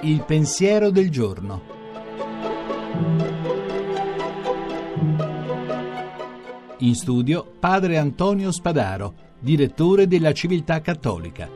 Il pensiero del giorno. In studio padre Antonio Spadaro, direttore della Civiltà Cattolica.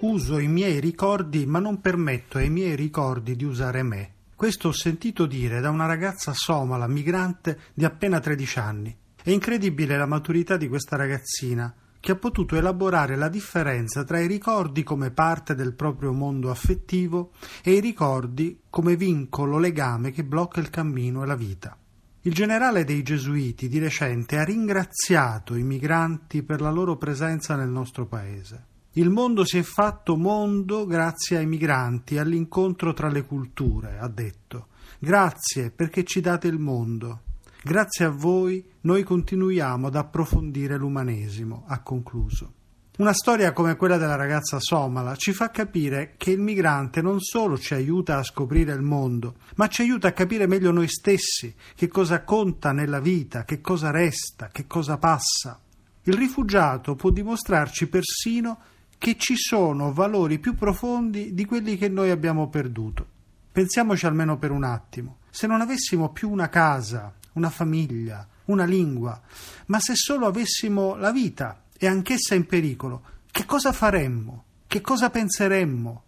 Uso i miei ricordi, ma non permetto ai miei ricordi di usare me. Questo ho sentito dire da una ragazza somala, migrante di appena 13 anni. È incredibile la maturità di questa ragazzina, che ha potuto elaborare la differenza tra i ricordi come parte del proprio mondo affettivo e i ricordi come vincolo legame che blocca il cammino e la vita. Il generale dei Gesuiti di recente ha ringraziato i migranti per la loro presenza nel nostro paese. Il mondo si è fatto mondo grazie ai migranti, all'incontro tra le culture, ha detto. Grazie perché ci date il mondo. Grazie a voi noi continuiamo ad approfondire l'umanesimo, ha concluso. Una storia come quella della ragazza somala ci fa capire che il migrante non solo ci aiuta a scoprire il mondo, ma ci aiuta a capire meglio noi stessi, che cosa conta nella vita, che cosa resta, che cosa passa. Il rifugiato può dimostrarci persino che ci sono valori più profondi di quelli che noi abbiamo perduto. Pensiamoci almeno per un attimo. Se non avessimo più una casa, una famiglia, una lingua, ma se solo avessimo la vita e anch'essa in pericolo, che cosa faremmo? Che cosa penseremmo?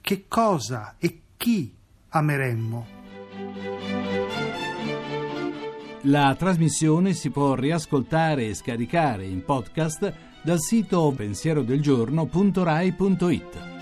Che cosa e chi ameremmo? La trasmissione si può riascoltare e scaricare in podcast dal sito pensierodelgiorno.rai.it.